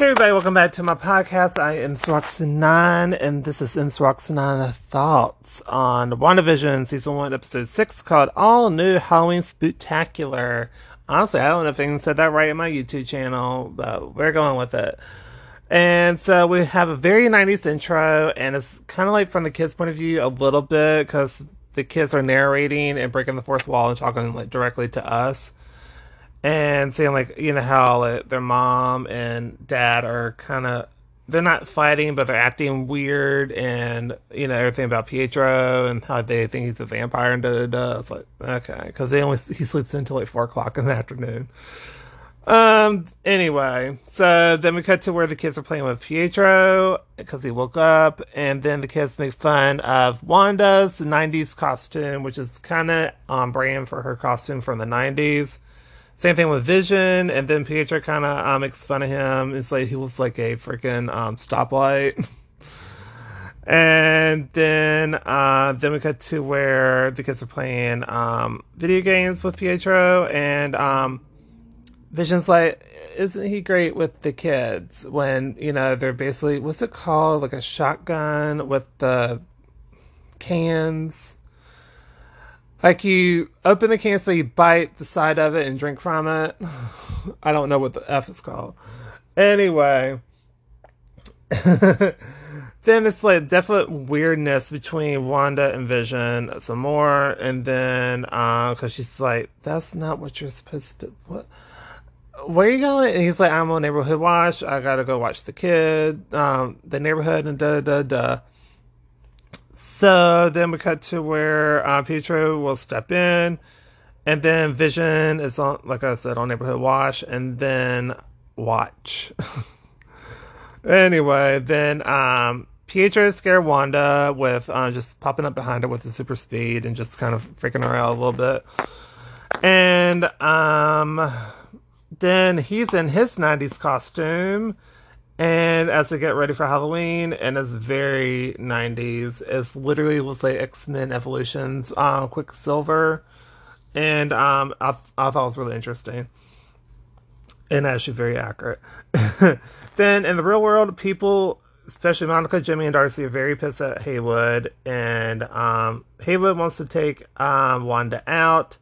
Hey everybody, welcome back to my podcast. I am Swaxanon, and this is Swaxanon Thoughts on WandaVision Season 1, Episode 6, called All New Halloween Spooktacular. Honestly, I don't know if I can say that right in my YouTube channel, but we're going with it. And so we have a very 90s intro, and it's kind of like from the kids' point of view a little bit, because the kids are narrating and breaking the fourth wall and talking like directly to us and saying like you know how like, their mom and dad are kind of they're not fighting but they're acting weird and you know everything about Pietro and how they think he's a vampire and da da da. It's like okay because they only he sleeps until like four o'clock in the afternoon. Um. Anyway, so then we cut to where the kids are playing with Pietro because he woke up, and then the kids make fun of Wanda's '90s costume, which is kind of on brand for her costume from the '90s. Same thing with Vision, and then Pietro kind of um, makes fun of him. It's like he was like a freaking um, stoplight. and then uh, then we cut to where the kids are playing um, video games with Pietro, and um, Vision's like, isn't he great with the kids when you know they're basically what's it called like a shotgun with the cans like you open the cans, but you bite the side of it and drink from it. I don't know what the F is called. Anyway, then it's like definite weirdness between Wanda and Vision some more, and then because uh, she's like, "That's not what you're supposed to." What? Where are you going? And he's like, "I'm on neighborhood watch. I gotta go watch the kid, um, the neighborhood, and da da da." So then we cut to where uh, Pietro will step in, and then Vision is on, like I said, on Neighborhood Watch, and then Watch. anyway, then um, Pietro scared Wanda with uh, just popping up behind her with the super speed and just kind of freaking her out a little bit. And um, then he's in his 90s costume and as they get ready for Halloween, and it's very 90s, it's literally was say, X Men Evolutions, um, Quicksilver, and um, I, I thought it was really interesting and actually very accurate. then in the real world, people, especially Monica, Jimmy, and Darcy, are very pissed at Hayward, and um, Hayward wants to take um, Wanda out.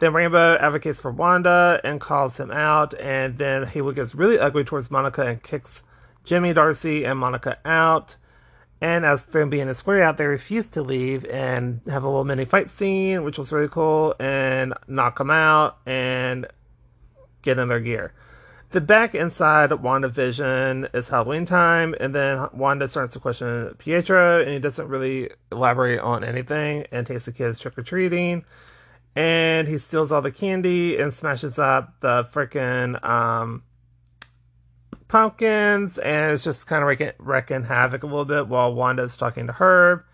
Then Rambeau advocates for Wanda and calls him out, and then Hayward gets really ugly towards Monica and kicks Jimmy, Darcy, and Monica out. And as they're being square out, they refuse to leave and have a little mini fight scene, which was really cool, and knock them out and get in their gear. The back inside WandaVision is Halloween time, and then Wanda starts to question Pietro, and he doesn't really elaborate on anything, and takes the kids trick or treating, and he steals all the candy and smashes up the freaking um, pumpkins, and it's just kind of wreaking, wrecking havoc a little bit while Wanda's talking to Herb,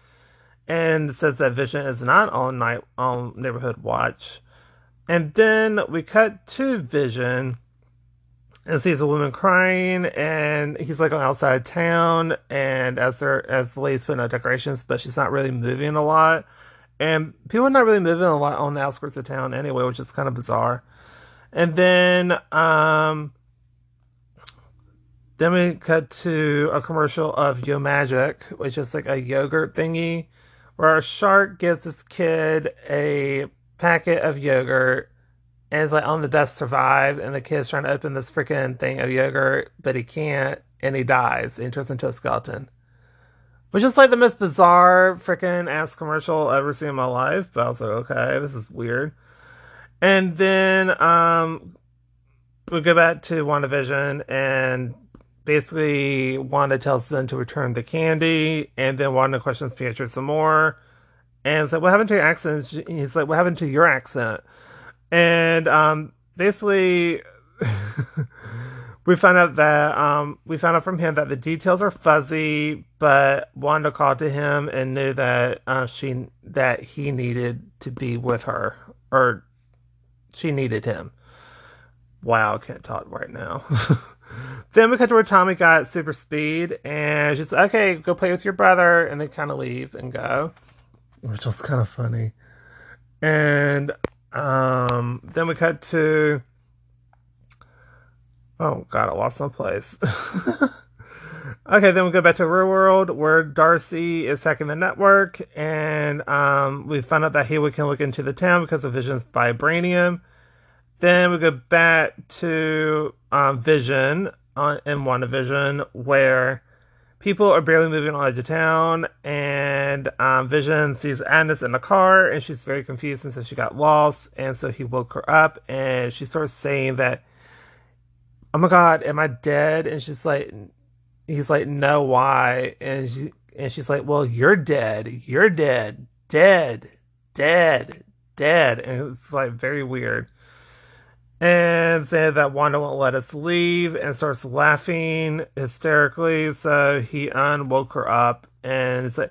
and says that Vision is not on night on neighborhood watch. And then we cut to Vision and sees a woman crying, and he's like on outside town, and as they're as the lady's putting out decorations, but she's not really moving a lot. And people are not really moving a lot on the outskirts of town anyway, which is kind of bizarre. And then um then we cut to a commercial of Yo Magic, which is like a yogurt thingy, where a shark gives this kid a packet of yogurt and it's like on the best survive, and the kid's trying to open this freaking thing of yogurt, but he can't, and he dies, and turns into a skeleton. Which is like the most bizarre freaking ass commercial I've ever seen in my life, but I was like, okay, this is weird. And then um we go back to WandaVision and basically Wanda tells them to return the candy, and then Wanda questions Pietro some more, and it's like, "What happened to your accent?" He's like, "What happened to your accent?" And um, basically, we found out that um, we found out from him that the details are fuzzy, but Wanda called to him and knew that uh, she that he needed to be with her, or she needed him. Wow, I can't talk right now. then we cut to where Tommy got super speed and she's like, okay, go play with your brother. And they kind of leave and go, which was kind of funny. And um, then we cut to Oh god, I lost my place. okay, then we go back to real world where Darcy is hacking the network, and um, we find out that Hayward can look into the town because of Vision's vibranium. Then we go back to um, Vision on, in WandaVision, where people are barely moving on edge of town, and um, Vision sees Agnes in the car, and she's very confused and says she got lost, and so he woke her up, and she starts saying that, "Oh my God, am I dead?" And she's like, "He's like, no, why?" And she and she's like, "Well, you're dead. You're dead. Dead. Dead. Dead." And it's like very weird and said that Wanda won't let us leave and starts laughing hysterically. So he unwoke her up and said,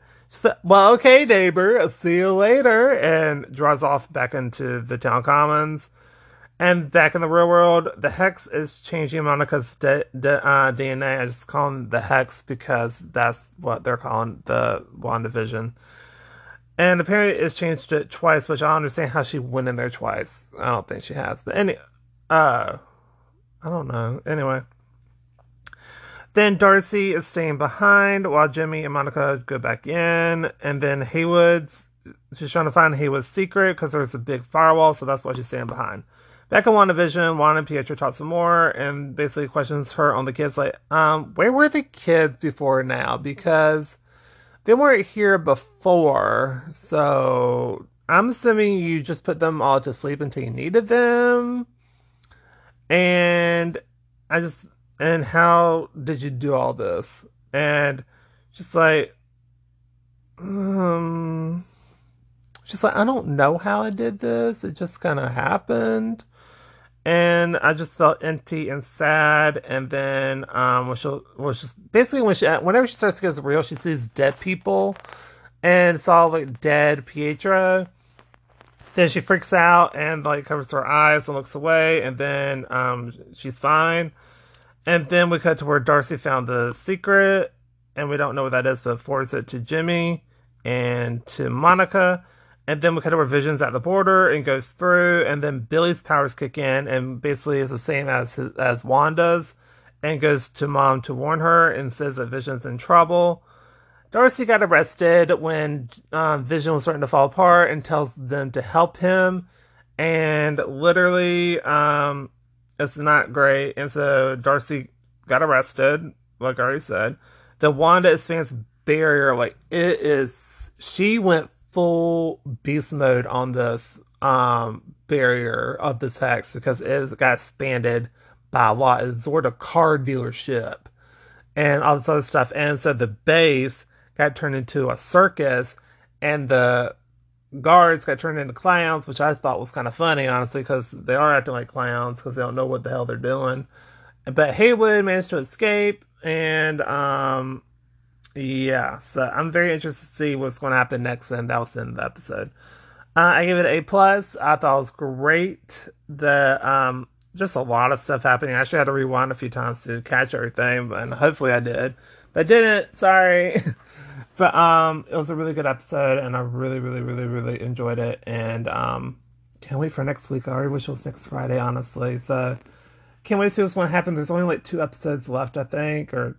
Well, okay, neighbor, see you later. And draws off back into the town commons. And back in the real world, the Hex is changing Monica's de- de- uh, DNA. I just call them the Hex because that's what they're calling the WandaVision. And apparently it's changed it twice, which I don't understand how she went in there twice. I don't think she has. But anyway, uh, I don't know. Anyway. Then Darcy is staying behind while Jimmy and Monica go back in. And then Hayward's, she's trying to find Hayward's secret because there's a big firewall, so that's why she's staying behind. Back in WandaVision, Juan and Pietro talk some more and basically questions her on the kids like, um, where were the kids before now? Because they weren't here before. So I'm assuming you just put them all to sleep until you needed them. And I just, and how did you do all this? And just like, um, just like, I don't know how I did this. It just kind of happened. And I just felt empty and sad. And then, um, when she was just basically when she, whenever she starts to get real, she sees dead people and saw like dead Pietro then she freaks out and like covers her eyes and looks away, and then um, she's fine. And then we cut to where Darcy found the secret, and we don't know what that is, but forwards it to Jimmy and to Monica. And then we cut to where Vision's at the border and goes through, and then Billy's powers kick in, and basically is the same as as Wanda's, and goes to Mom to warn her and says that Vision's in trouble. Darcy got arrested when um, Vision was starting to fall apart and tells them to help him. And literally, um, it's not great. And so Darcy got arrested, like I already said. The Wanda expands barrier, like it is, she went full beast mode on this um, barrier of the hex because it got expanded by a lot. It's sort of car dealership and all this other stuff. And so the base got turned into a circus, and the guards got turned into clowns, which I thought was kind of funny, honestly, because they are acting like clowns because they don't know what the hell they're doing. But Hayward managed to escape, and um, yeah, so I'm very interested to see what's going to happen next, and that was the end of the episode. Uh, I give it A plus. I thought it was great. The um, just a lot of stuff happening. I actually had to rewind a few times to catch everything, and hopefully I did. But I didn't. Sorry. But um, it was a really good episode, and I really, really, really, really enjoyed it. And um, can't wait for next week. I already wish it was next Friday, honestly. So can't wait to see what's going to happen. There's only like two episodes left, I think, or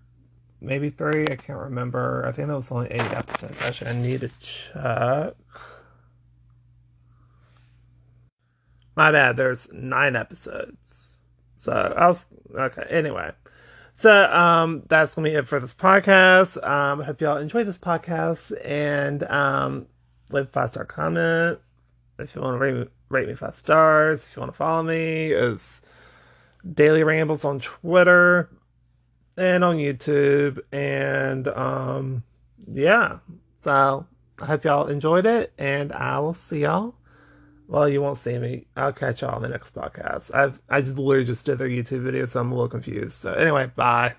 maybe three. I can't remember. I think there was only eight episodes. Actually, I need to check. My bad. There's nine episodes. So I was okay. Anyway, so um, that's gonna be it for this podcast. Um, I hope y'all enjoy this podcast and um, leave a five star comment if you want to rate me, rate me five stars. If you want to follow me, is Daily Rambles on Twitter and on YouTube. And um, yeah, so I hope y'all enjoyed it, and I will see y'all well, you won't see me. I'll catch y'all on the next podcast. I've I just literally just did their YouTube video, so I'm a little confused. So anyway, bye.